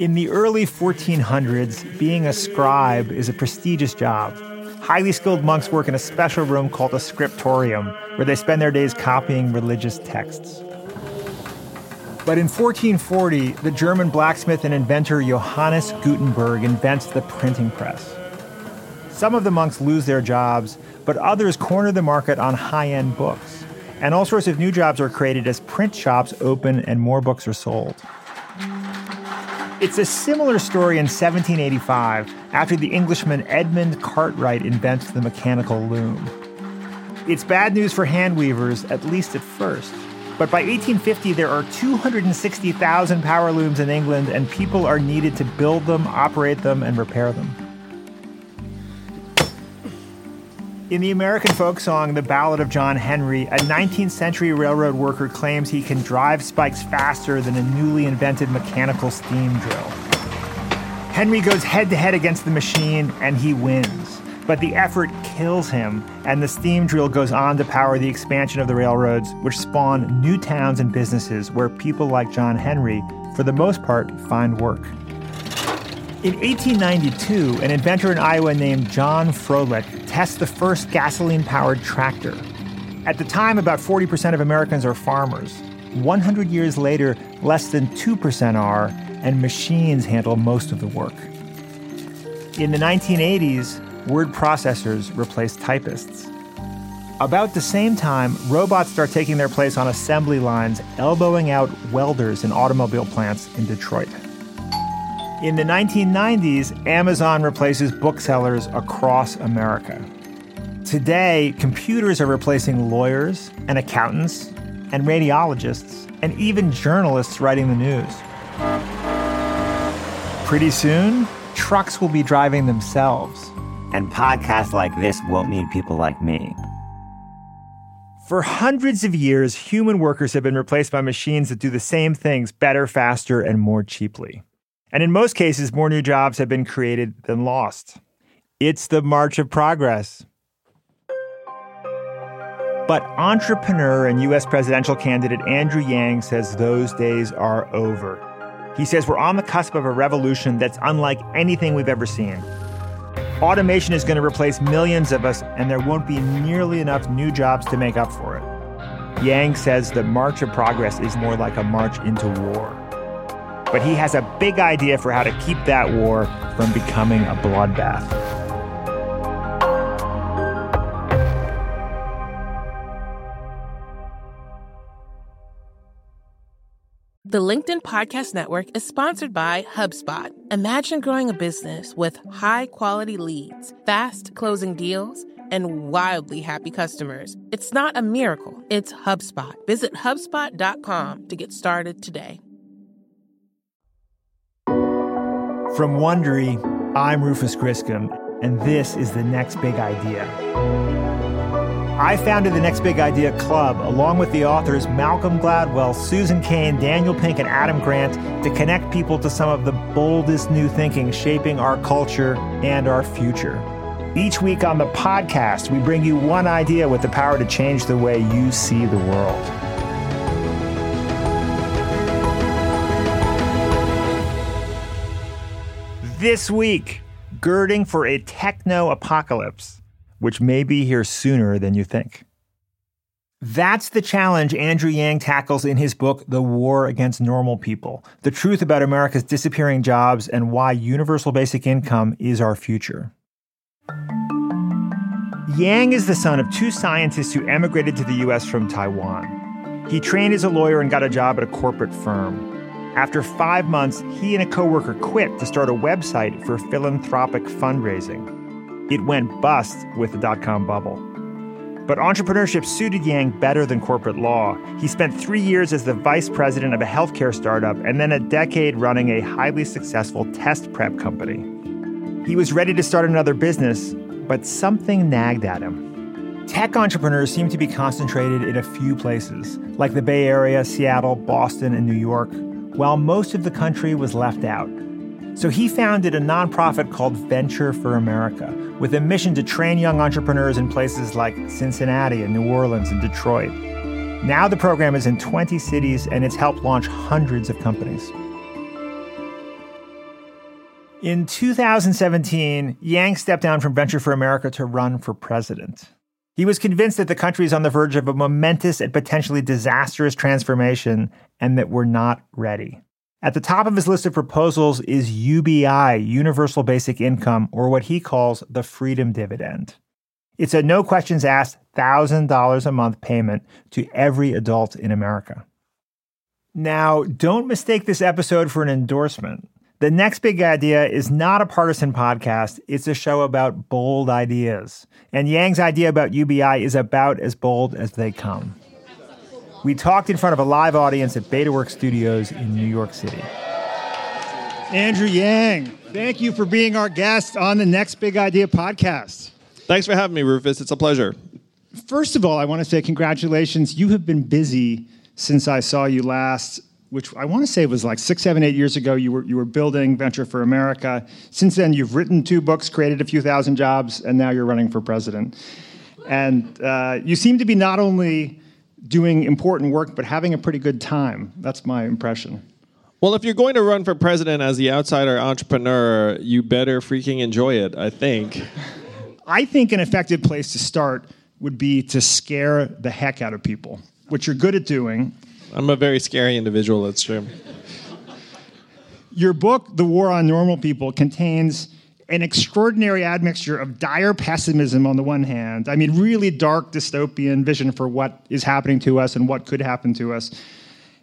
In the early 1400s, being a scribe is a prestigious job. Highly skilled monks work in a special room called a scriptorium, where they spend their days copying religious texts. But in 1440, the German blacksmith and inventor Johannes Gutenberg invents the printing press. Some of the monks lose their jobs, but others corner the market on high end books. And all sorts of new jobs are created as print shops open and more books are sold. It's a similar story in 1785 after the Englishman Edmund Cartwright invents the mechanical loom. It's bad news for hand weavers, at least at first. But by 1850, there are 260,000 power looms in England, and people are needed to build them, operate them, and repair them. In the American folk song The Ballad of John Henry, a 19th century railroad worker claims he can drive spikes faster than a newly invented mechanical steam drill. Henry goes head to head against the machine and he wins. But the effort kills him, and the steam drill goes on to power the expansion of the railroads, which spawn new towns and businesses where people like John Henry, for the most part, find work. In 1892, an inventor in Iowa named John Froelich tests the first gasoline powered tractor. At the time, about 40% of Americans are farmers. 100 years later, less than 2% are, and machines handle most of the work. In the 1980s, word processors replaced typists. About the same time, robots start taking their place on assembly lines, elbowing out welders in automobile plants in Detroit. In the 1990s, Amazon replaces booksellers across America. Today, computers are replacing lawyers and accountants and radiologists and even journalists writing the news. Pretty soon, trucks will be driving themselves. And podcasts like this won't need people like me. For hundreds of years, human workers have been replaced by machines that do the same things better, faster, and more cheaply. And in most cases, more new jobs have been created than lost. It's the march of progress. But entrepreneur and U.S. presidential candidate Andrew Yang says those days are over. He says we're on the cusp of a revolution that's unlike anything we've ever seen. Automation is going to replace millions of us, and there won't be nearly enough new jobs to make up for it. Yang says the march of progress is more like a march into war but he has a big idea for how to keep that war from becoming a bloodbath. The LinkedIn Podcast Network is sponsored by HubSpot. Imagine growing a business with high quality leads, fast closing deals, and wildly happy customers. It's not a miracle, it's HubSpot. Visit HubSpot.com to get started today. From Wondery, I'm Rufus Griscom, and this is The Next Big Idea. I founded the Next Big Idea Club along with the authors Malcolm Gladwell, Susan Cain, Daniel Pink, and Adam Grant to connect people to some of the boldest new thinking shaping our culture and our future. Each week on the podcast, we bring you one idea with the power to change the way you see the world. This week, girding for a techno apocalypse, which may be here sooner than you think. That's the challenge Andrew Yang tackles in his book, The War Against Normal People The Truth About America's Disappearing Jobs and Why Universal Basic Income is Our Future. Yang is the son of two scientists who emigrated to the US from Taiwan. He trained as a lawyer and got a job at a corporate firm. After five months, he and a coworker quit to start a website for philanthropic fundraising. It went bust with the dot com bubble. But entrepreneurship suited Yang better than corporate law. He spent three years as the vice president of a healthcare startup and then a decade running a highly successful test prep company. He was ready to start another business, but something nagged at him. Tech entrepreneurs seem to be concentrated in a few places, like the Bay Area, Seattle, Boston, and New York, while most of the country was left out. So he founded a nonprofit called Venture for America with a mission to train young entrepreneurs in places like Cincinnati and New Orleans and Detroit. Now the program is in 20 cities and it's helped launch hundreds of companies. In 2017, Yang stepped down from Venture for America to run for president. He was convinced that the country is on the verge of a momentous and potentially disastrous transformation and that we're not ready. At the top of his list of proposals is UBI, Universal Basic Income, or what he calls the Freedom Dividend. It's a no questions asked $1,000 a month payment to every adult in America. Now, don't mistake this episode for an endorsement. The next big idea is not a partisan podcast, it's a show about bold ideas. And Yang's idea about UBI is about as bold as they come. We talked in front of a live audience at BetaWorks Studios in New York City. Andrew Yang, thank you for being our guest on the Next Big Idea podcast. Thanks for having me, Rufus. It's a pleasure. First of all, I want to say congratulations. You have been busy since I saw you last which I want to say was like six, seven, eight years ago. You were you were building Venture for America. Since then, you've written two books, created a few thousand jobs, and now you're running for president. And uh, you seem to be not only doing important work, but having a pretty good time. That's my impression. Well, if you're going to run for president as the outsider entrepreneur, you better freaking enjoy it. I think. I think an effective place to start would be to scare the heck out of people, which you're good at doing I'm a very scary individual, that's true. Your book, The War on Normal People, contains an extraordinary admixture of dire pessimism on the one hand, I mean, really dark dystopian vision for what is happening to us and what could happen to us.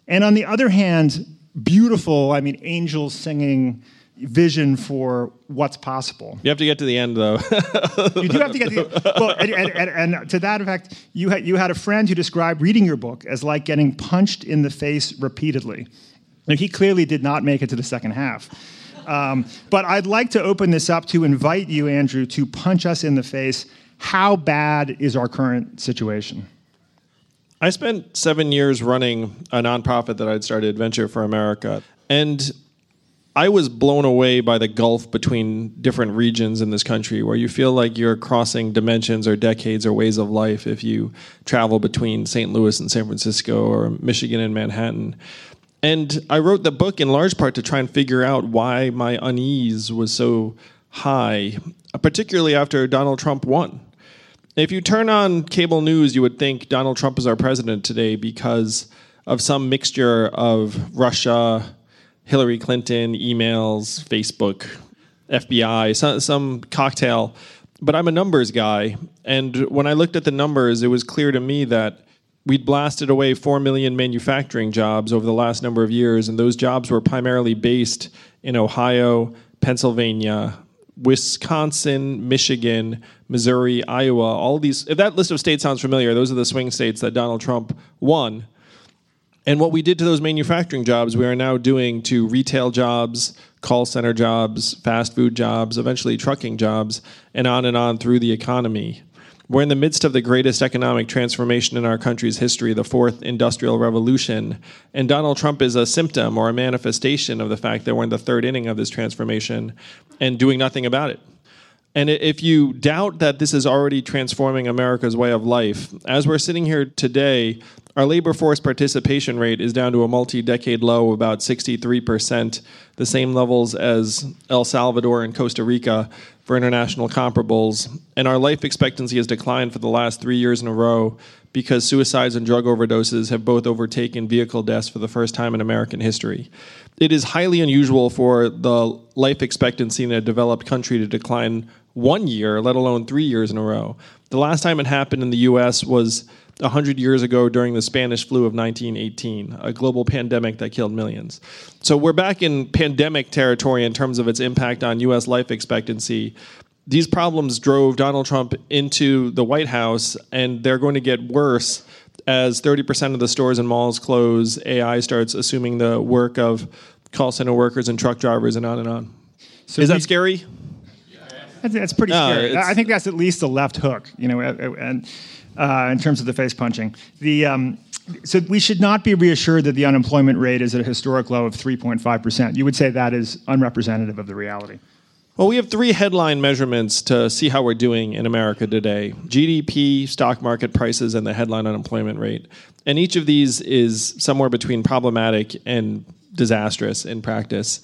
And on the other hand, beautiful, I mean, angels singing vision for what's possible. You have to get to the end, though. you do have to get to the end. well, and, and, and, to that effect, you had you had a friend who described reading your book as like getting punched in the face repeatedly. Now, he clearly did not make it to the second half. Um, but I'd like to open this up to invite you, Andrew, to punch us in the face. How bad is our current situation? I spent seven years running a nonprofit that I'd started, Venture for America. And I was blown away by the gulf between different regions in this country where you feel like you're crossing dimensions or decades or ways of life if you travel between St. Louis and San Francisco or Michigan and Manhattan. And I wrote the book in large part to try and figure out why my unease was so high, particularly after Donald Trump won. If you turn on cable news, you would think Donald Trump is our president today because of some mixture of Russia, Hillary Clinton, emails, Facebook, FBI, some, some cocktail. But I'm a numbers guy. And when I looked at the numbers, it was clear to me that we'd blasted away 4 million manufacturing jobs over the last number of years. And those jobs were primarily based in Ohio, Pennsylvania, Wisconsin, Michigan, Missouri, Iowa, all these. If that list of states sounds familiar, those are the swing states that Donald Trump won. And what we did to those manufacturing jobs, we are now doing to retail jobs, call center jobs, fast food jobs, eventually trucking jobs, and on and on through the economy. We're in the midst of the greatest economic transformation in our country's history, the fourth industrial revolution. And Donald Trump is a symptom or a manifestation of the fact that we're in the third inning of this transformation and doing nothing about it. And if you doubt that this is already transforming America's way of life, as we're sitting here today, our labor force participation rate is down to a multi decade low, about 63%, the same levels as El Salvador and Costa Rica for international comparables. And our life expectancy has declined for the last three years in a row because suicides and drug overdoses have both overtaken vehicle deaths for the first time in American history. It is highly unusual for the life expectancy in a developed country to decline one year, let alone three years in a row. The last time it happened in the US was 100 years ago during the Spanish flu of 1918, a global pandemic that killed millions. So we're back in pandemic territory in terms of its impact on US life expectancy. These problems drove Donald Trump into the White House, and they're going to get worse as 30% of the stores and malls close. AI starts assuming the work of call center workers and truck drivers, and on and on. So Is that scary? That's, that's pretty no, scary. I think that's at least a left hook, you know, and uh, in terms of the face punching. The um, so we should not be reassured that the unemployment rate is at a historic low of 3.5 percent. You would say that is unrepresentative of the reality. Well, we have three headline measurements to see how we're doing in America today GDP, stock market prices, and the headline unemployment rate. And each of these is somewhere between problematic and disastrous in practice.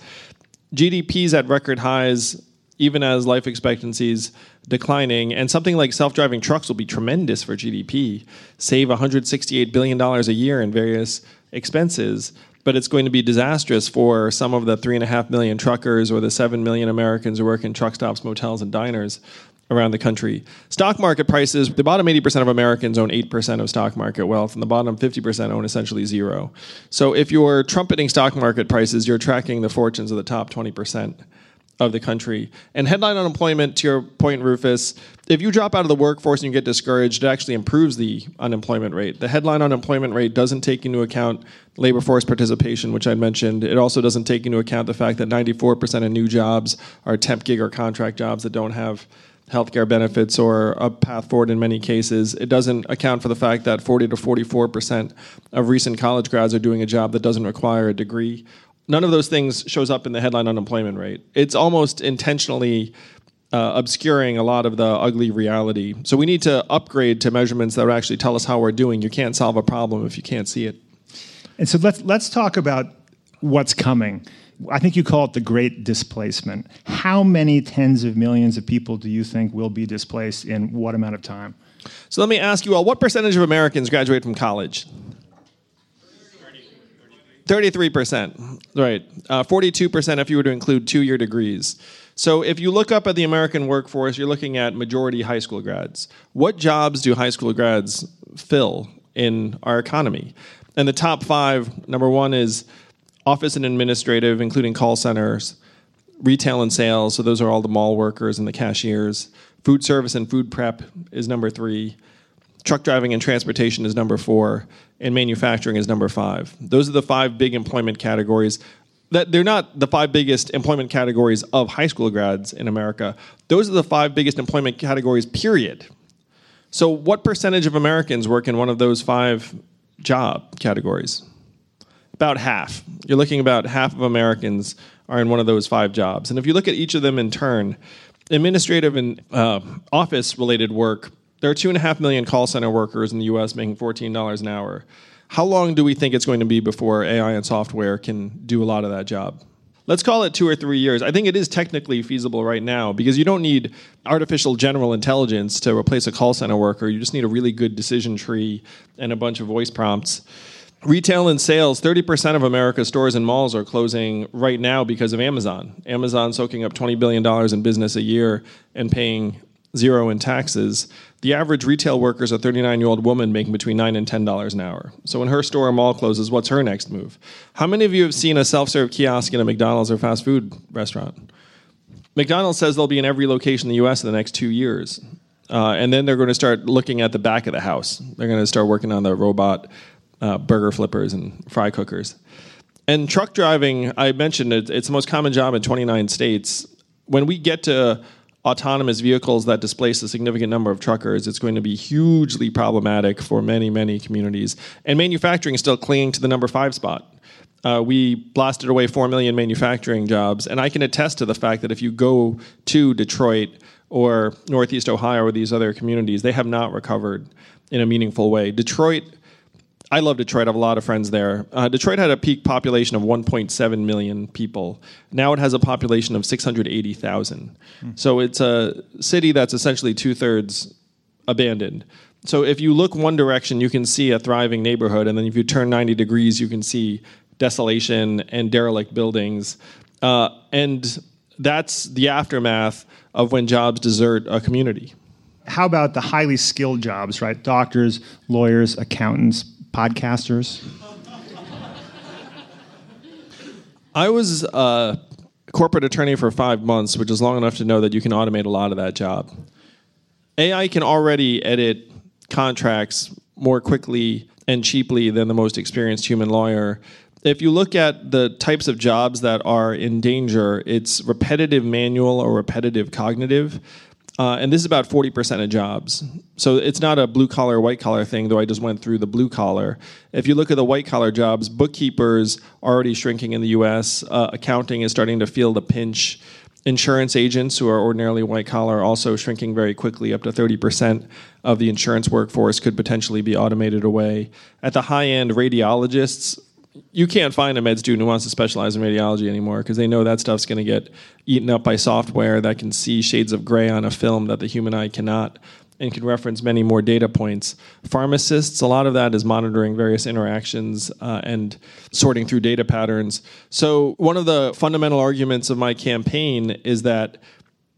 GDP's at record highs, even as life expectancies declining, and something like self-driving trucks will be tremendous for GDP, save 168 billion dollars a year in various expenses. But it's going to be disastrous for some of the three and a half million truckers or the seven million Americans who work in truck stops, motels, and diners around the country. Stock market prices, the bottom 80% of Americans own 8% of stock market wealth, and the bottom 50% own essentially zero. So if you're trumpeting stock market prices, you're tracking the fortunes of the top 20% of the country. And headline unemployment, to your point, Rufus, if you drop out of the workforce and you get discouraged, it actually improves the unemployment rate. The headline unemployment rate doesn't take into account labor force participation, which I mentioned. It also doesn't take into account the fact that 94% of new jobs are temp gig or contract jobs that don't have healthcare benefits or a path forward in many cases. It doesn't account for the fact that 40 to 44 percent of recent college grads are doing a job that doesn't require a degree. None of those things shows up in the headline unemployment rate. It's almost intentionally uh, obscuring a lot of the ugly reality. So we need to upgrade to measurements that actually tell us how we're doing. You can't solve a problem if you can't see it. And so let's let's talk about what's coming. I think you call it the great displacement. How many tens of millions of people do you think will be displaced in what amount of time? So let me ask you all what percentage of Americans graduate from college? 33%. Right. Uh, 42% if you were to include two year degrees. So if you look up at the American workforce, you're looking at majority high school grads. What jobs do high school grads fill in our economy? And the top five number one is office and administrative, including call centers, retail and sales, so those are all the mall workers and the cashiers. Food service and food prep is number three. Truck driving and transportation is number four, and manufacturing is number five. Those are the five big employment categories. That they're not the five biggest employment categories of high school grads in America. Those are the five biggest employment categories. Period. So, what percentage of Americans work in one of those five job categories? about half. You're looking about half of Americans are in one of those five jobs. And if you look at each of them in turn, administrative and uh, office related work, there are two and a half million call center workers in the US making $14 an hour. How long do we think it's going to be before AI and software can do a lot of that job? Let's call it two or three years. I think it is technically feasible right now because you don't need artificial general intelligence to replace a call center worker. You just need a really good decision tree and a bunch of voice prompts. Retail and sales 30% of America's stores and malls are closing right now because of Amazon. Amazon soaking up $20 billion in business a year and paying zero in taxes. The average retail worker is a 39 year old woman making between 9 and $10 an hour. So when her store or mall closes, what's her next move? How many of you have seen a self serve kiosk in a McDonald's or fast food restaurant? McDonald's says they'll be in every location in the US in the next two years. Uh, and then they're going to start looking at the back of the house. They're going to start working on the robot uh, burger flippers and fry cookers. And truck driving, I mentioned it, it's the most common job in 29 states. When we get to autonomous vehicles that displace a significant number of truckers, it's going to be hugely problematic for many, many communities. And manufacturing is still clinging to the number five spot. Uh, we blasted away 4 million manufacturing jobs. And I can attest to the fact that if you go to Detroit or Northeast Ohio or these other communities, they have not recovered in a meaningful way. Detroit I love Detroit. I have a lot of friends there. Uh, Detroit had a peak population of 1.7 million people. Now it has a population of 680,000. Mm. So it's a city that's essentially two thirds abandoned. So if you look one direction, you can see a thriving neighborhood, and then if you turn 90 degrees, you can see desolation and derelict buildings. Uh, and that's the aftermath of when jobs desert a community. How about the highly skilled jobs, right? Doctors, lawyers, accountants, podcasters? I was a corporate attorney for five months, which is long enough to know that you can automate a lot of that job. AI can already edit contracts more quickly and cheaply than the most experienced human lawyer. If you look at the types of jobs that are in danger, it's repetitive manual or repetitive cognitive. Uh, and this is about 40% of jobs. So it's not a blue collar, white collar thing, though I just went through the blue collar. If you look at the white collar jobs, bookkeepers already shrinking in the US, uh, accounting is starting to feel the pinch. Insurance agents, who are ordinarily white collar, also shrinking very quickly. Up to 30% of the insurance workforce could potentially be automated away. At the high end, radiologists you can't find a med student who wants to specialize in radiology anymore because they know that stuff's going to get eaten up by software that can see shades of gray on a film that the human eye cannot and can reference many more data points. Pharmacists, a lot of that is monitoring various interactions uh, and sorting through data patterns. So, one of the fundamental arguments of my campaign is that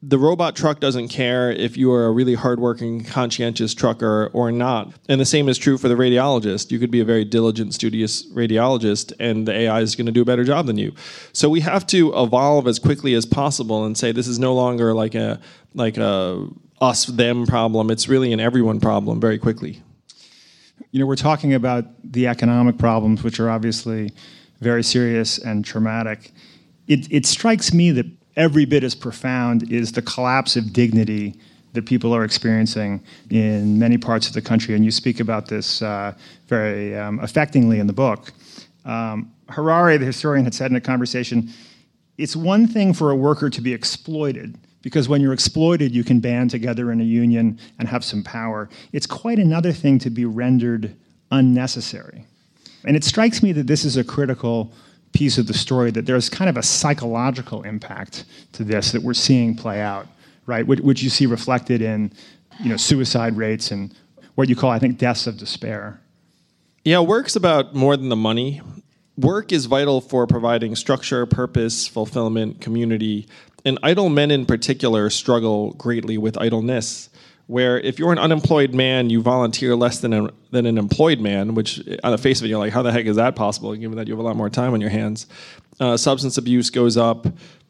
the robot truck doesn't care if you are a really hardworking, conscientious trucker or not. And the same is true for the radiologist. You could be a very diligent, studious radiologist, and the AI is going to do a better job than you. So we have to evolve as quickly as possible and say this is no longer like a like a us them problem. It's really an everyone problem very quickly. You know, we're talking about the economic problems, which are obviously very serious and traumatic. It, it strikes me that every bit as profound is the collapse of dignity that people are experiencing in many parts of the country. And you speak about this uh, very um, affectingly in the book. Um, Harari, the historian, had said in a conversation it's one thing for a worker to be exploited, because when you're exploited, you can band together in a union and have some power. It's quite another thing to be rendered unnecessary. And it strikes me that this is a critical piece of the story that there's kind of a psychological impact to this that we're seeing play out, right? Which you see reflected in, you know, suicide rates and what you call, I think, deaths of despair. Yeah, work's about more than the money. Work is vital for providing structure, purpose, fulfillment, community. And idle men in particular struggle greatly with idleness where if you're an unemployed man, you volunteer less than, a, than an employed man, which on the face of it, you're like, how the heck is that possible, given that you have a lot more time on your hands? Uh, substance abuse goes up,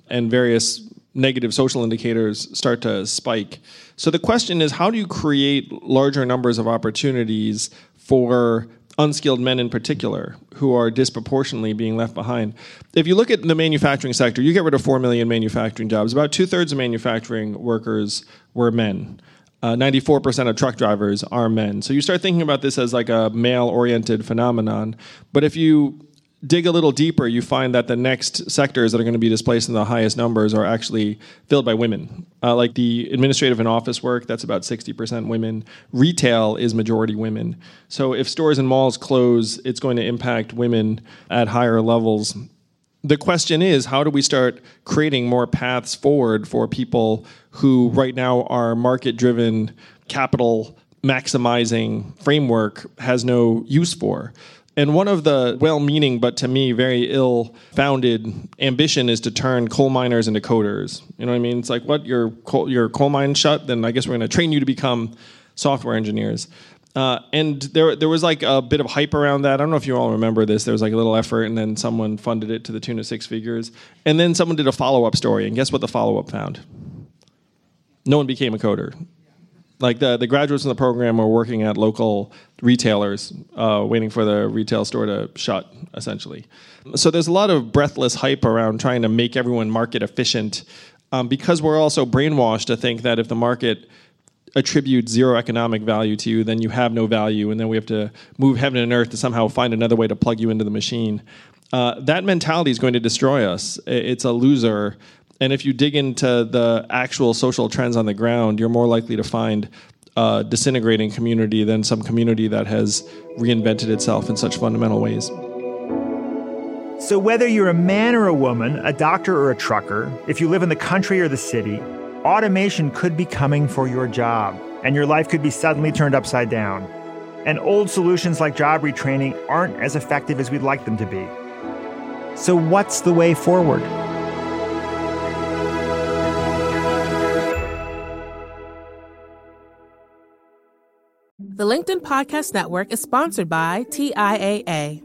and various negative social indicators start to spike. So the question is, how do you create larger numbers of opportunities for unskilled men in particular who are disproportionately being left behind. If you look at the manufacturing sector, you get rid of 4 million manufacturing jobs. About two thirds of manufacturing workers were men uh, 94% of truck drivers are men. So you start thinking about this as like a male oriented phenomenon. But if you dig a little deeper, you find that the next sectors that are going to be displaced in the highest numbers are actually filled by women. Uh, like the administrative and office work, that's about 60% women. Retail is majority women. So if stores and malls close, it's going to impact women at higher levels the question is how do we start creating more paths forward for people who right now are market driven capital maximizing framework has no use for and one of the well meaning, but to me very ill founded ambition is to turn coal miners into coders. You know what I mean? It's like, what, your coal, your coal mine shut? Then I guess we're going to train you to become software engineers. Uh, and there, there was like a bit of hype around that. I don't know if you all remember this. There was like a little effort, and then someone funded it to the tune of six figures. And then someone did a follow up story, and guess what the follow up found? No one became a coder. Like the, the graduates in the program were working at local retailers, uh, waiting for the retail store to shut, essentially. So there's a lot of breathless hype around trying to make everyone market efficient um, because we're also brainwashed to think that if the market attribute zero economic value to you, then you have no value, and then we have to move heaven and earth to somehow find another way to plug you into the machine. Uh, that mentality is going to destroy us. It's a loser. And if you dig into the actual social trends on the ground, you're more likely to find a disintegrating community than some community that has reinvented itself in such fundamental ways. So, whether you're a man or a woman, a doctor or a trucker, if you live in the country or the city, automation could be coming for your job, and your life could be suddenly turned upside down. And old solutions like job retraining aren't as effective as we'd like them to be. So, what's the way forward? The LinkedIn Podcast Network is sponsored by TIAA.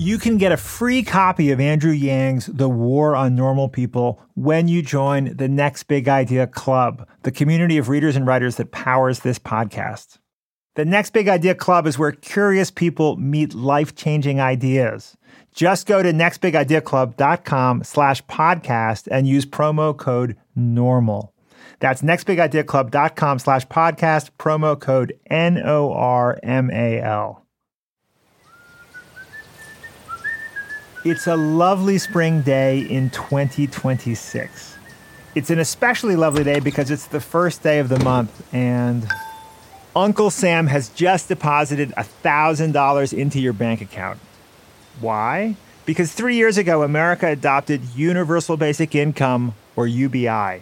You can get a free copy of Andrew Yang's The War on Normal People when you join the Next Big Idea Club, the community of readers and writers that powers this podcast. The Next Big Idea Club is where curious people meet life-changing ideas. Just go to nextbigideaclub.com slash podcast and use promo code NORMAL. That's nextbigideaclub.com slash podcast, promo code N-O-R-M-A-L. It's a lovely spring day in 2026. It's an especially lovely day because it's the first day of the month and Uncle Sam has just deposited $1,000 into your bank account. Why? Because three years ago, America adopted Universal Basic Income, or UBI.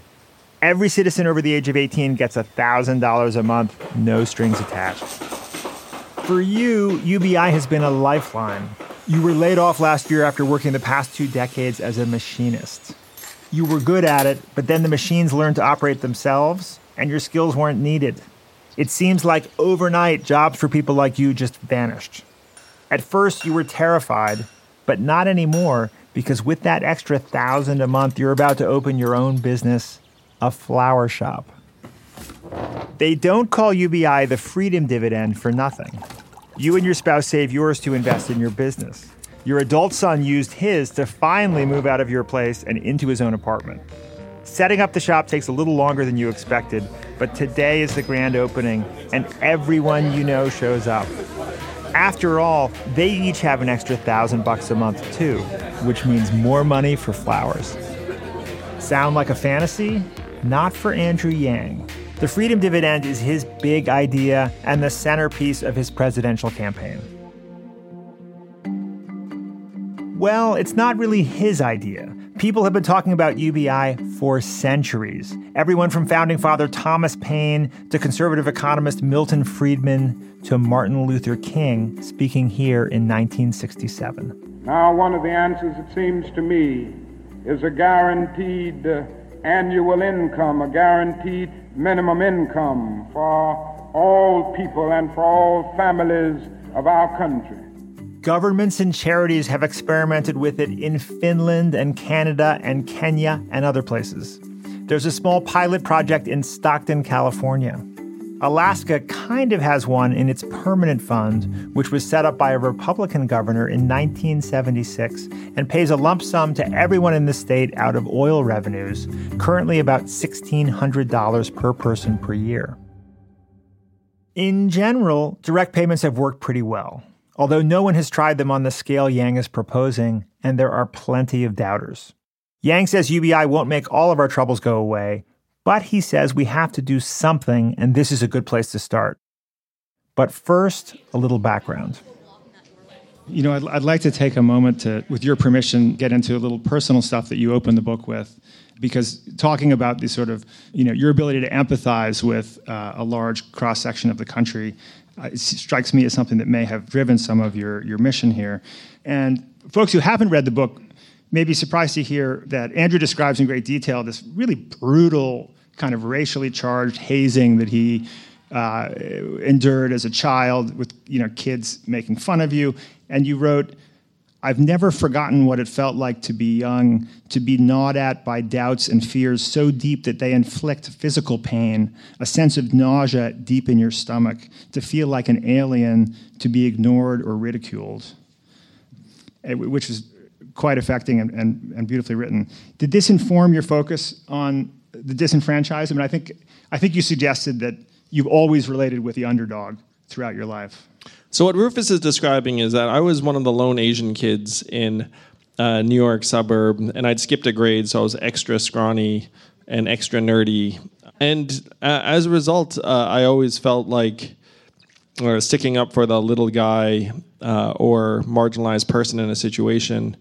Every citizen over the age of 18 gets $1,000 a month, no strings attached. For you, UBI has been a lifeline. You were laid off last year after working the past two decades as a machinist. You were good at it, but then the machines learned to operate themselves, and your skills weren't needed. It seems like overnight, jobs for people like you just vanished. At first, you were terrified, but not anymore, because with that extra thousand a month, you're about to open your own business, a flower shop. They don't call UBI the freedom dividend for nothing. You and your spouse save yours to invest in your business. Your adult son used his to finally move out of your place and into his own apartment. Setting up the shop takes a little longer than you expected, but today is the grand opening, and everyone you know shows up. After all, they each have an extra thousand bucks a month too, which means more money for flowers. Sound like a fantasy? Not for Andrew Yang. The freedom dividend is his big idea and the centerpiece of his presidential campaign. Well, it's not really his idea. People have been talking about UBI for centuries. Everyone from founding father Thomas Paine to conservative economist Milton Friedman to Martin Luther King speaking here in 1967. Now, one of the answers, it seems to me, is a guaranteed uh, annual income, a guaranteed minimum income for all people and for all families of our country. Governments and charities have experimented with it in Finland and Canada and Kenya and other places. There's a small pilot project in Stockton, California. Alaska kind of has one in its permanent fund, which was set up by a Republican governor in 1976 and pays a lump sum to everyone in the state out of oil revenues, currently about $1,600 per person per year. In general, direct payments have worked pretty well, although no one has tried them on the scale Yang is proposing, and there are plenty of doubters. Yang says UBI won't make all of our troubles go away, but he says we have to do something, and this is a good place to start. But first, a little background. You know, I'd, I'd, like to take a moment to, with your permission, get into a little personal stuff that you open the book with, because talking about the sort of, you know, your ability to empathize with uh, a large cross section of the country uh, strikes me as something that may have driven some of your your mission here. And folks who haven't read the book may be surprised to hear that Andrew describes in great detail this really brutal kind of racially charged hazing that he uh, endured as a child with you know kids making fun of you. And you wrote i've never forgotten what it felt like to be young to be gnawed at by doubts and fears so deep that they inflict physical pain a sense of nausea deep in your stomach to feel like an alien to be ignored or ridiculed. Which is quite affecting and, and, and beautifully written did this inform your focus on the disenfranchised. I mean, I think I think you suggested that you've always related with the underdog throughout your life. So what Rufus is describing is that I was one of the lone Asian kids in a New York suburb, and I'd skipped a grade, so I was extra scrawny and extra nerdy. And uh, as a result, uh, I always felt like sticking up for the little guy uh, or marginalized person in a situation.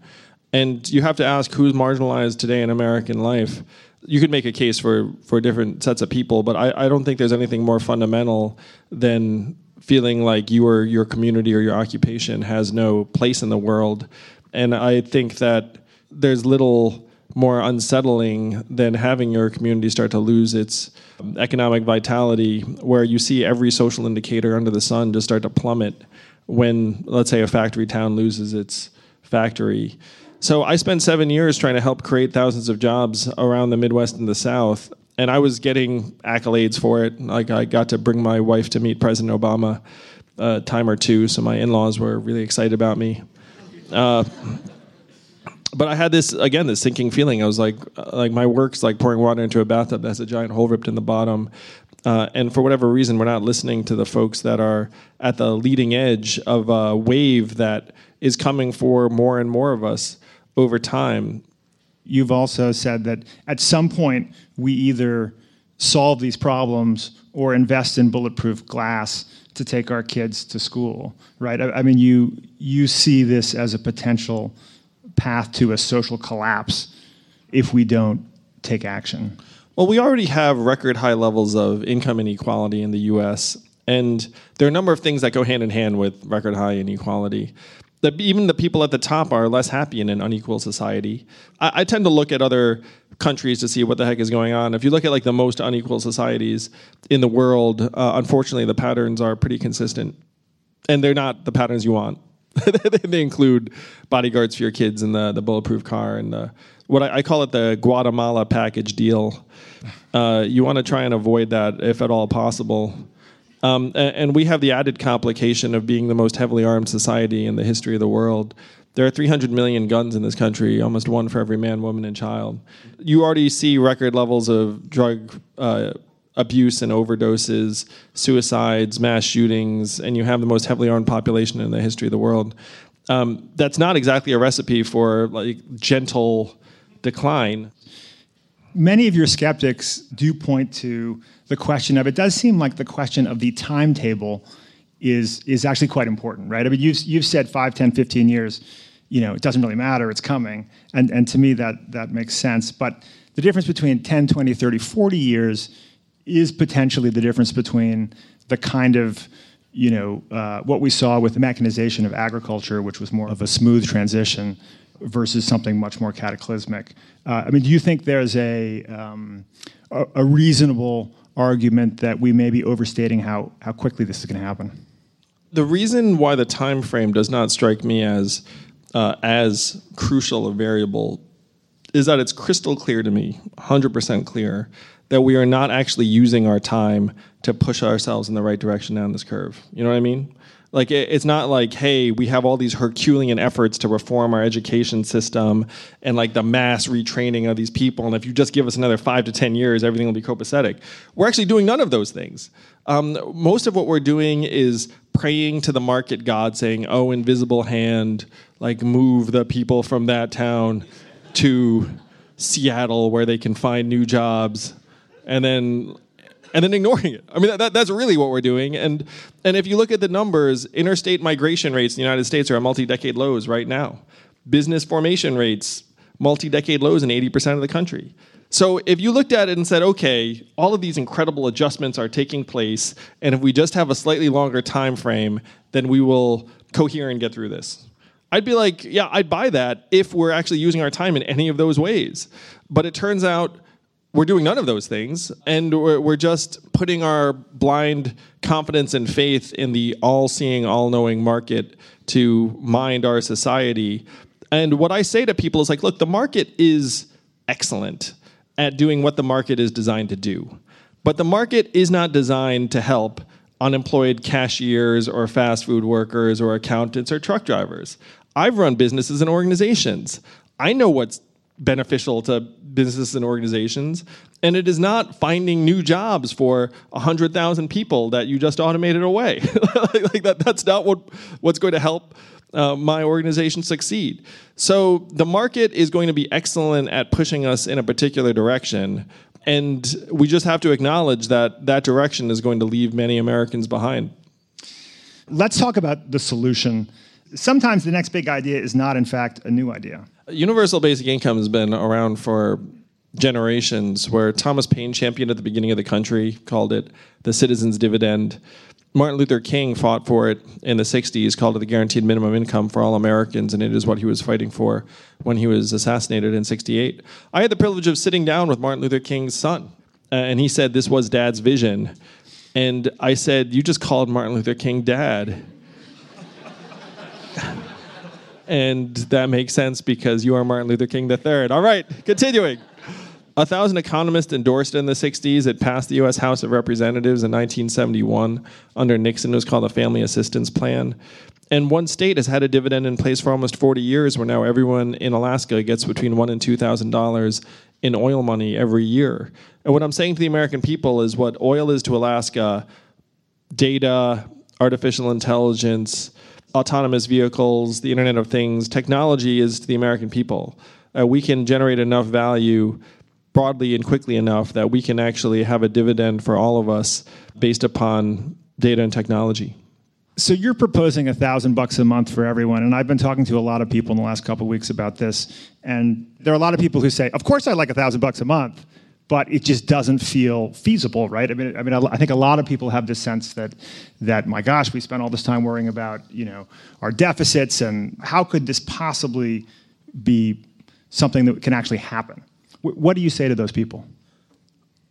And you have to ask who's marginalized today in American life you could make a case for for different sets of people, but I, I don't think there's anything more fundamental than feeling like your your community or your occupation has no place in the world. And I think that there's little more unsettling than having your community start to lose its economic vitality, where you see every social indicator under the sun just start to plummet when, let's say, a factory town loses its factory. So I spent seven years trying to help create thousands of jobs around the Midwest and the South. and I was getting accolades for it. Like I got to bring my wife to meet President Obama a time or two, so my in-laws were really excited about me. Uh, but I had this again, this sinking feeling. I was like, uh, like my work's like pouring water into a bathtub that has a giant hole ripped in the bottom. Uh, and for whatever reason, we're not listening to the folks that are at the leading edge of a wave that is coming for more and more of us over time. You've also said that at some point we either solve these problems or invest in bulletproof glass to take our kids to school, right? I, I mean, you you see this as a potential path to a social collapse if we don't take action. Well, we already have record high levels of income inequality in the US, and there are a number of things that go hand in hand with record high inequality. That even the people at the top are less happy in an unequal society. I, I tend to look at other countries to see what the heck is going on. If you look at like the most unequal societies in the world, uh, unfortunately, the patterns are pretty consistent, and they're not the patterns you want. they include bodyguards for your kids and the, the bulletproof car and the, what I, I call it the Guatemala package deal. Uh, you want to try and avoid that if at all possible. Um, and, we have the added complication of being the most heavily armed society in the history of the world. There are 300 million guns in this country, almost one for every man, woman, and child. You already see record levels of drug uh, abuse and overdoses, suicides, mass shootings, and you have the most heavily armed population in the history of the world. Um, that's not exactly a recipe for like gentle decline. Many of your skeptics do point to the question of it does seem like the question of the timetable is is actually quite important, right? I mean, you've you've said 5, 10, 15 years, you know, it doesn't really matter, it's coming. And and to me that that makes sense, but the difference between 10, 20, 30, 40 years is potentially the difference between the kind of you know uh, what we saw with the mechanization of agriculture, which was more of a smooth transition, versus something much more cataclysmic. Uh, I mean, do you think there's a, um, a, a reasonable argument that we may be overstating how how quickly this is going to happen? The reason why the time frame does not strike me as uh, as crucial a variable is that it's crystal clear to me, 100% clear, that we are not actually using our time to push ourselves in the right direction down this curve. You know what I mean? Like it's not like, hey, we have all these Herculean efforts to reform our education system and like the mass retraining of these people, and if you just give us another five to ten years, everything will be copacetic. We're actually doing none of those things. Um, most of what we're doing is praying to the market god, saying, "Oh, invisible hand, like move the people from that town to Seattle where they can find new jobs." and then and then ignoring it. I mean, that, that's really what we're doing. And and if you look at the numbers, interstate migration rates in the United States are at multi-decade lows right now. Business formation rates, multi-decade lows in 80% of the country. So if you looked at it and said, okay, all of these incredible adjustments are taking place, and if we just have a slightly longer time frame, then we will cohere and get through this. I'd be like, yeah, I'd buy that if we're actually using our time in any of those ways. But it turns out we're doing none of those things and we're, we're, just putting our blind confidence and faith in the all-seeing all-knowing market to mind our society. And what i say to people is like look the market is excellent at doing what the market is designed to do but the market is not designed to help unemployed cashiers or fast food workers or accountants or truck drivers. I've run businesses and organizations. I know what's beneficial to businesses and organizations. And it is not finding new jobs for 100,000 people that you just automated away. like that, that's not what, what's going to help uh, my organization succeed. So the market is going to be excellent at pushing us in a particular direction. And we just have to acknowledge that that direction is going to leave many Americans behind. Let's talk about the solution. Sometimes the next big idea is not, in fact, a new idea. Universal basic income has been around for generations, where Thomas Paine championed at the beginning of the country, called it the citizen's dividend. Martin Luther King fought for it in the 60s, called it the guaranteed minimum income for all Americans, and it is what he was fighting for when he was assassinated in 68. I had the privilege of sitting down with Martin Luther King's son, uh, and he said this was dad's vision. And I said, You just called Martin Luther King dad and that makes sense because you are Martin Luther King III. All right, continuing. A thousand economists endorsed it in the 60s. It passed the U.S. House of Representatives in 1971 under Nixon. It was called the Family Assistance Plan. And one state has had a dividend in place for almost 40 years, where now everyone in Alaska gets between one and two thousand dollars in oil money every year. And what I'm saying to the American people is what oil is to Alaska: data, artificial intelligence, autonomous vehicles, the Internet of Things. Technology is to the American people. Uh, we can generate enough value broadly and quickly enough that we can actually have a dividend for all of us based upon data and technology. So you're proposing a thousand bucks a month for everyone, and I've been talking to a lot of people in the last couple of weeks about this, and there are a lot of people who say, "Of course, I like a thousand bucks a month," but it just doesn't feel feasible, right? I mean, I mean, I think a lot of people have this sense that, that my gosh, we spent all this time worrying about, you know, our deficits, and how could this possibly be something that can actually happen? What do you say to those people?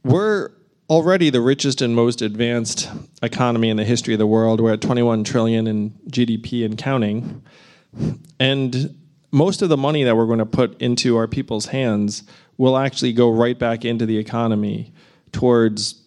We're already the richest and most advanced economy in the history of the world. We're at 21 trillion in GDP and counting. And most of the money that we're going to put into our people's hands will actually go right back into the economy towards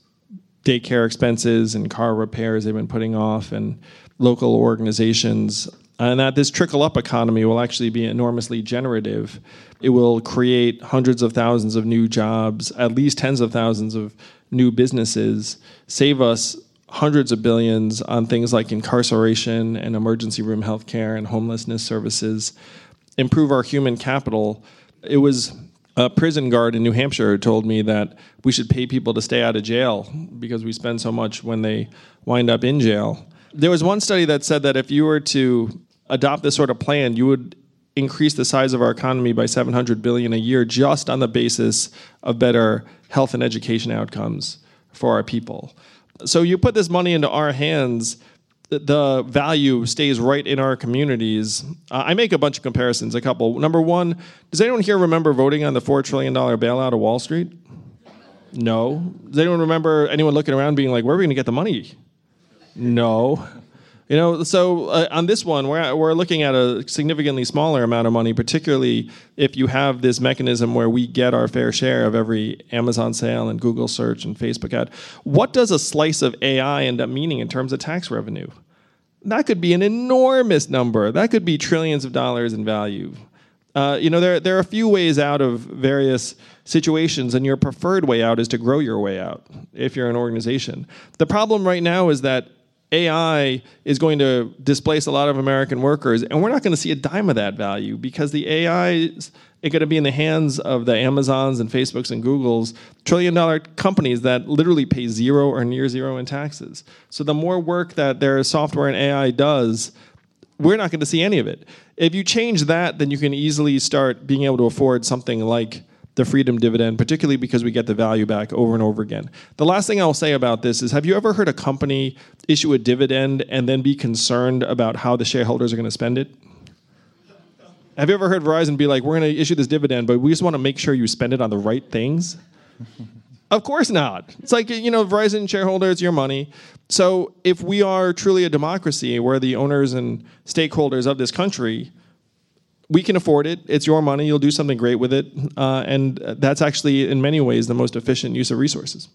daycare expenses and car repairs they've been putting off and local organizations and that this trickle up economy will actually be enormously generative. It will create hundreds of thousands of new jobs, at least tens of thousands of new businesses, save us hundreds of billions on things like incarceration and emergency room health care and homelessness services, improve our human capital. It was a prison guard in New Hampshire told me that we should pay people to stay out of jail because we spend so much when they wind up in jail. There was one study that said that if you were to adopt this sort of plan, you would increase the size of our economy by 700 billion a year just on the basis of better health and education outcomes for our people. So you put this money into our hands, the value stays right in our communities. Uh, I make a bunch of comparisons, a couple. Number one, does anyone here remember voting on the $4 trillion bailout of Wall Street? No. Does anyone remember anyone looking around being like, where are we going to get the money? No. You know, so uh, on this one, we're, we're looking at a significantly smaller amount of money, particularly if you have this mechanism where we get our fair share of every Amazon sale and Google search and Facebook ad. What does a slice of AI end up meaning in terms of tax revenue? That could be an enormous number. That could be trillions of dollars in value. Uh, you know, there, there are a few ways out of various situations, and your preferred way out is to grow your way out if you're an organization. The problem right now is that AI is going to displace a lot of American workers, and we're not going to see a dime of that value because the AI is going to be in the hands of the Amazons and Facebooks and Googles, trillion dollar companies that literally pay zero or near zero in taxes. So the more work that their software and AI does, we're not going to see any of it. If you change that, then you can easily start being able to afford something like the freedom dividend, particularly because we get the value back over and over again. The last thing I'll say about this is have you ever heard a company issue a dividend and then be concerned about how the shareholders are going to spend it? Have you ever heard Verizon be like, we're going to issue this dividend, but we just want to make sure you spend it on the right things? of course not. It's like, you know, Verizon shareholders, your money. So if we are truly a democracy where the owners and stakeholders of this country we can afford it. It's your money. You'll do something great with it. Uh, and that's actually, in many ways, the most efficient use of resources.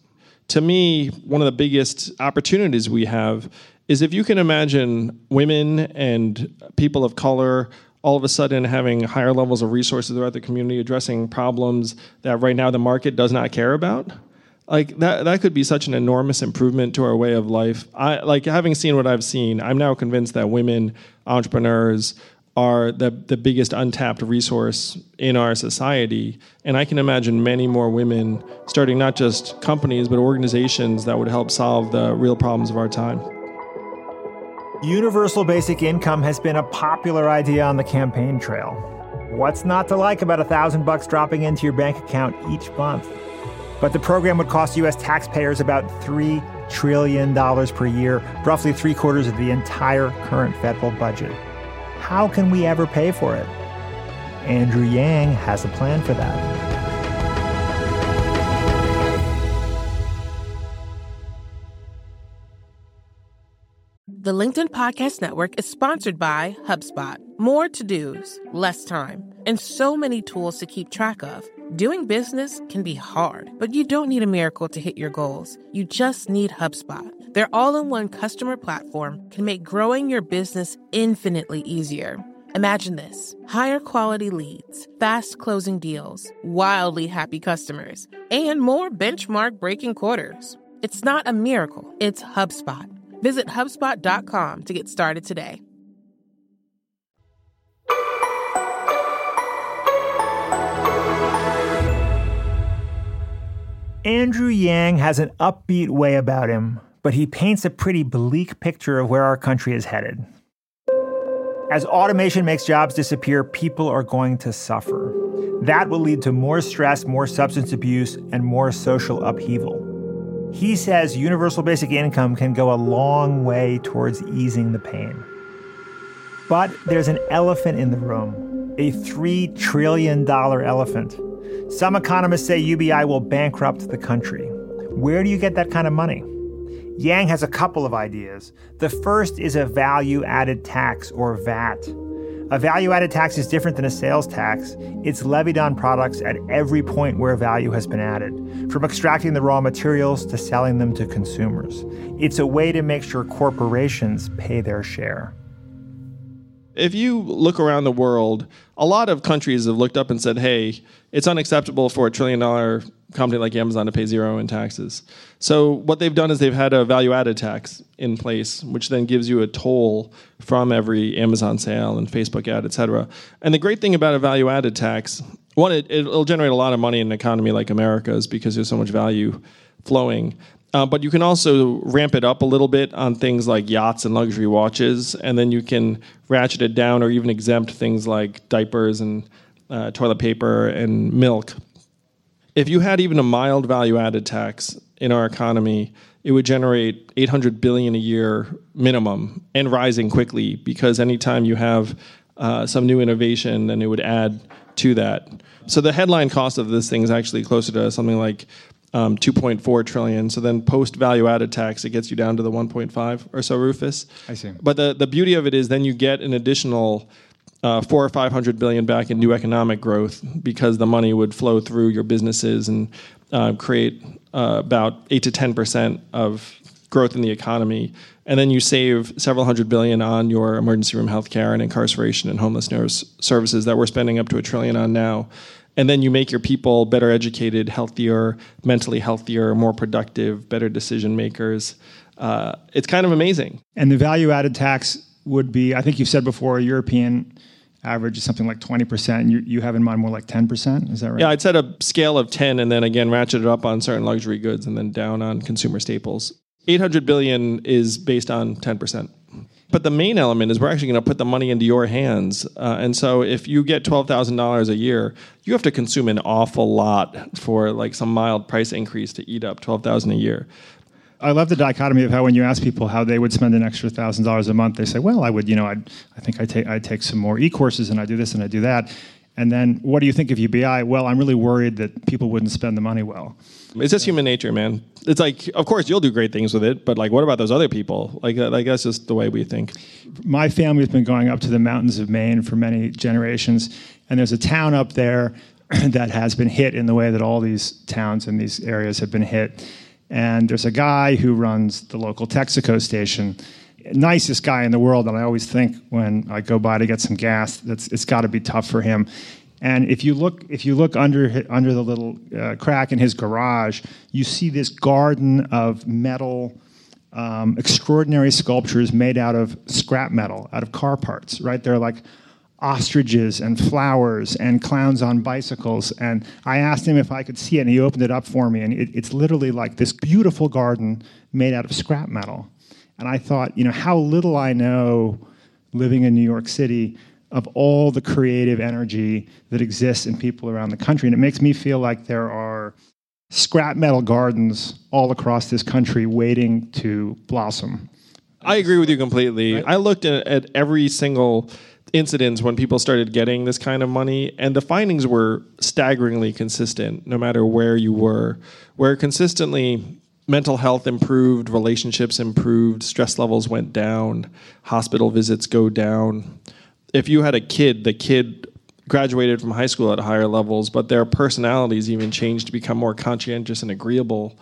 To me, one of the biggest opportunities we have is if you can imagine women and people of color all of a sudden having higher levels of resources throughout the community, addressing problems that right now the market does not care about. Like that, that could be such an enormous improvement to our way of life. I like having seen what I've seen. I'm now convinced that women, entrepreneurs, are the, the biggest untapped resource in our society. And I can imagine many more women starting not just companies, but organizations that would help solve the real problems of our time. Universal basic income has been a popular idea on the campaign trail. What's not to like about a thousand bucks dropping into your bank account each month? But the program would cost U.S. taxpayers about $3 trillion per year, roughly three quarters of the entire current federal budget. How can we ever pay for it? Andrew Yang has a plan for that. The LinkedIn Podcast Network is sponsored by HubSpot. More to dos, less time, and so many tools to keep track of. Doing business can be hard, but you don't need a miracle to hit your goals. You just need HubSpot. Their all in one customer platform can make growing your business infinitely easier. Imagine this higher quality leads, fast closing deals, wildly happy customers, and more benchmark breaking quarters. It's not a miracle, it's HubSpot. Visit HubSpot.com to get started today. Andrew Yang has an upbeat way about him, but he paints a pretty bleak picture of where our country is headed. As automation makes jobs disappear, people are going to suffer. That will lead to more stress, more substance abuse, and more social upheaval. He says universal basic income can go a long way towards easing the pain. But there's an elephant in the room, a $3 trillion elephant. Some economists say UBI will bankrupt the country. Where do you get that kind of money? Yang has a couple of ideas. The first is a value added tax, or VAT. A value added tax is different than a sales tax. It's levied on products at every point where value has been added, from extracting the raw materials to selling them to consumers. It's a way to make sure corporations pay their share. If you look around the world, a lot of countries have looked up and said, hey, it's unacceptable for a trillion dollar company like Amazon to pay zero in taxes. So what they've done is they've had a value added tax in place, which then gives you a toll from every Amazon sale and Facebook ad, et cetera. And the great thing about a value added tax, one, it, it'll generate a lot of money in an economy like America's because there's so much value flowing. Uh, but you can also ramp it up a little bit on things like yachts and luxury watches, and then you can ratchet it down or even exempt things like diapers and uh, toilet paper and milk. If you had even a mild value added tax in our economy, it would generate 800 billion a year minimum and rising quickly because anytime you have uh, some new innovation, then it would add to that. So the headline cost of this thing is actually closer to something like um, 2.4 trillion. So then post value added tax, it gets you down to the 1.5 or so, Rufus. I see. But the, the beauty of it is then you get an additional uh, four or 500 billion back in new economic growth because the money would flow through your businesses and uh, create uh, about 8 to 10% of growth in the economy. And then you save several hundred billion on your emergency room health care and incarceration and homelessness services that we're spending up to a trillion on now and then you make your people better educated, healthier, mentally healthier, more productive, better decision makers. Uh, it's kind of amazing. And the value added tax would be, I think you've said before, a European average is something like 20%. You, you have in mind more like 10%? Is that right? Yeah, I'd set a scale of 10 and then again ratchet it up on certain luxury goods and then down on consumer staples. 800 billion is based on 10%. But the main element is we're actually going to put the money into your hands. Uh, and so if you get $12,000 a year, you have to consume an awful lot for like some mild price increase to eat up 12,000 a year. I love the dichotomy of how when you ask people how they would spend an extra thousand dollars a month, they say, "Well, I would, you know, I'd, I think I take I take some more e-courses and I do this and I do that." And then, what do you think of UBI? Well, I'm really worried that people wouldn't spend the money well. It's just human nature, man. It's like, of course, you'll do great things with it, but like, what about those other people? Like, like that's just the way we think. My family's been going up to the mountains of Maine for many generations, and there's a town up there that has been hit in the way that all these towns in these areas have been hit. And there's a guy who runs the local Texaco station, nicest guy in the world. And I always think when I go by to get some gas, that's it's got to be tough for him. And if you look, if you look under under the little uh, crack in his garage, you see this garden of metal, um, extraordinary sculptures made out of scrap metal, out of car parts. Right? They're like ostriches and flowers and clowns on bicycles. And I asked him if I could see it, and he opened it up for me. And it, it's literally like this beautiful garden made out of scrap metal. And I thought, you know, how little I know living in New York City of all the creative energy that exists in people around the country. And it makes me feel like there are scrap metal gardens all across this country waiting to blossom. I agree with you completely. Right? I looked at, at every single incidents when people started getting this kind of money, and the findings were staggeringly consistent no matter where you were. Where consistently mental health improved, relationships improved, stress levels went down, hospital visits go down. If you had a kid, the kid graduated from high school at higher levels, but their personalities even changed to become more conscientious and agreeable.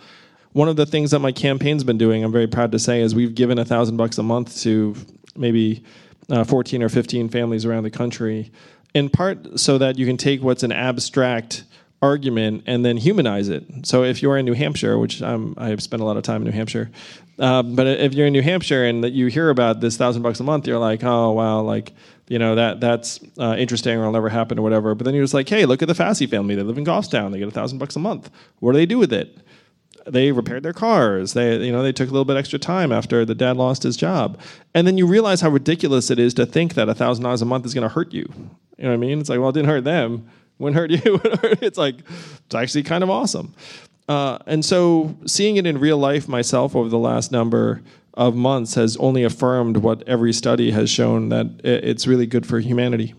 One of the things that my campaign's been doing, I'm very proud to say, is we've given a thousand bucks a month to maybe uh, 14 or 15 families around the country, in part so that you can take what's an abstract argument and then humanize it. So if you're in New Hampshire, which I'm, I have spent a lot of time in New Hampshire, um, but if you're in New Hampshire and that you hear about this thousand bucks a month, you're like, oh wow, like you know that that's uh, interesting or it'll never happen or whatever. But then you're just like, hey, look at the Fassi family. They live in Goffstown. They get a thousand bucks a month. What do they do with it? They repaired their cars. They you know they took a little bit extra time after the dad lost his job, and then you realize how ridiculous it is to think that thousand dollars a month is going to hurt you. You know what I mean? It's like, well, it didn't hurt them. Wouldn't hurt you. it's like it's actually kind of awesome. Uh, and so seeing it in real life myself over the last number of months has only affirmed what every study has shown that it's really good for humanity.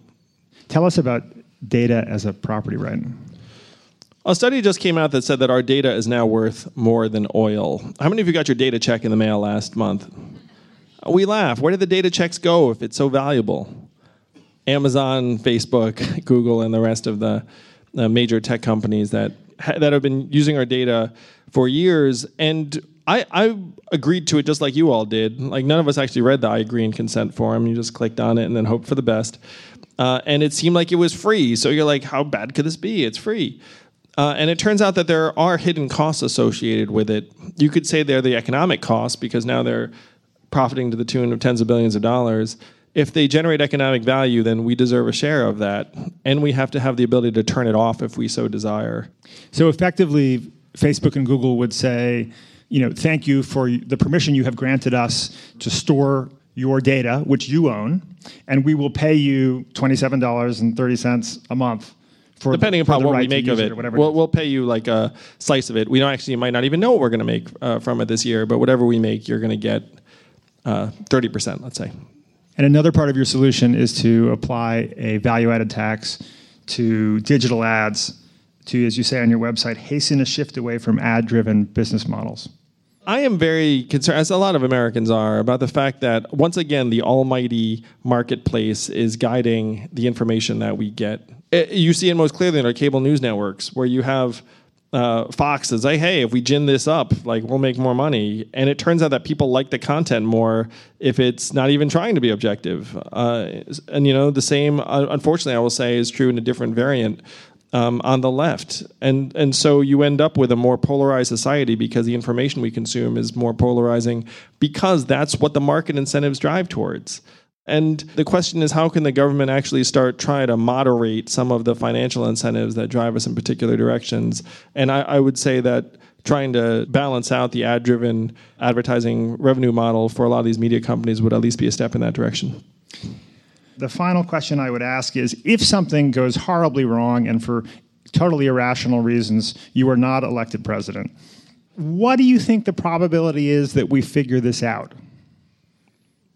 Tell us about data as a property right. A study just came out that said that our data is now worth more than oil. How many of you got your data check in the mail last month? We laugh. Where did the data checks go if it's so valuable? Amazon, Facebook, Google, and the rest of the, the major tech companies that that have been using our data for years, and I, I agreed to it just like you all did. Like none of us actually read the I agree and consent form. You just clicked on it and then hoped for the best. Uh, and it seemed like it was free. So you're like, how bad could this be? It's free. Uh, and it turns out that there are hidden costs associated with it. You could say they're the economic costs because now they're profiting to the tune of tens of billions of dollars. If they generate economic value, then we deserve a share of that. And we have to have the ability to turn it off if we so desire. So effectively, Facebook and Google would say, you know, thank you for the permission you have granted us to store your data, which you own, and we will pay you twenty-seven dollars and thirty cents a month. For, Depending for upon the what right we make of it, it, whatever. we'll, we'll pay you like a slice of it. We don't actually might not even know what we're going to make uh, from it this year, but whatever we make, you're going to get uh, thirty percent, let's say. and another part of your solution is to apply a value-added tax to digital ads to, as you say on your website, hasten a shift away from ad-driven business models. I am very concerned, as a lot of Americans are, about the fact that once again the almighty marketplace is guiding the information that we get. It- you see it most clearly in our cable news networks, where you have uh, Fox "Hey, hey, if we gin this up, like we'll make more money." And it turns out that people like the content more if it's not even trying to be objective. Uh, and you know, the same, uh, unfortunately, I will say, is true in a different variant um, on the left, and and so you end up with a more polarized society because the information we consume is more polarizing because that's what the market incentives drive towards. And the question is, how can the government actually start trying to moderate some of the financial incentives that drive us in particular directions? And I, I would say that trying to balance out the ad-driven advertising revenue model for a lot of these media companies would at least be a step in that direction. The final question I would ask is if something goes horribly wrong and for totally irrational reasons you are not elected president, what do you think the probability is that we figure this out?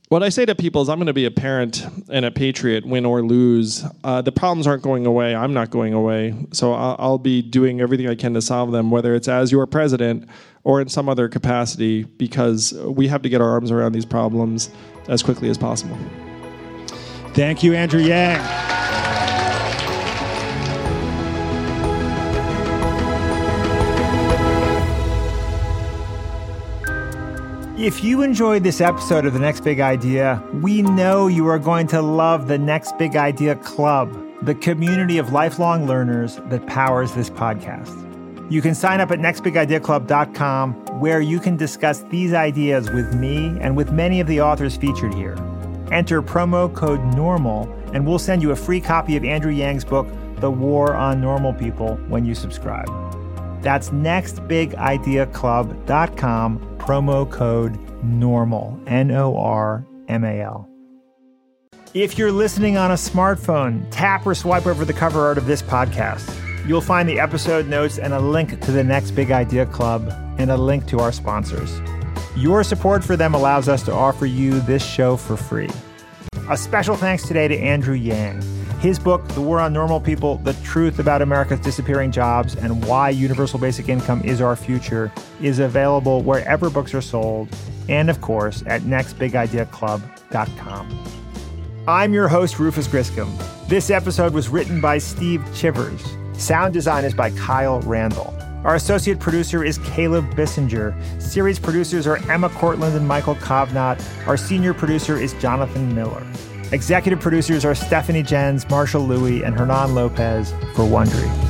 What I say to people is, I'm going to be a parent and a patriot, win or lose. Uh, the problems aren't going away. I'm not going away. So I'll, I'll be doing everything I can to solve them, whether it's as your president or in some other capacity, because we have to get our arms around these problems as quickly as possible. Thank you, Andrew Yang. If you enjoyed this episode of The Next Big Idea, we know you are going to love the Next Big Idea Club, the community of lifelong learners that powers this podcast. You can sign up at nextbigideaclub.com where you can discuss these ideas with me and with many of the authors featured here. Enter promo code NORMAL and we'll send you a free copy of Andrew Yang's book, The War on Normal People, when you subscribe. That's nextbigideaclub.com, promo code NORMAL, N O R M A L. If you're listening on a smartphone, tap or swipe over the cover art of this podcast. You'll find the episode notes and a link to the Next Big Idea Club and a link to our sponsors. Your support for them allows us to offer you this show for free. A special thanks today to Andrew Yang. His book, The War on Normal People The Truth About America's Disappearing Jobs and Why Universal Basic Income is Our Future, is available wherever books are sold and, of course, at nextbigideaclub.com. I'm your host, Rufus Griscom. This episode was written by Steve Chivers. Sound design is by Kyle Randall. Our associate producer is Caleb Bissinger. Series producers are Emma Cortland and Michael Kovnat. Our senior producer is Jonathan Miller. Executive producers are Stephanie Jens, Marshall Lewy, and Hernan Lopez for Wondery.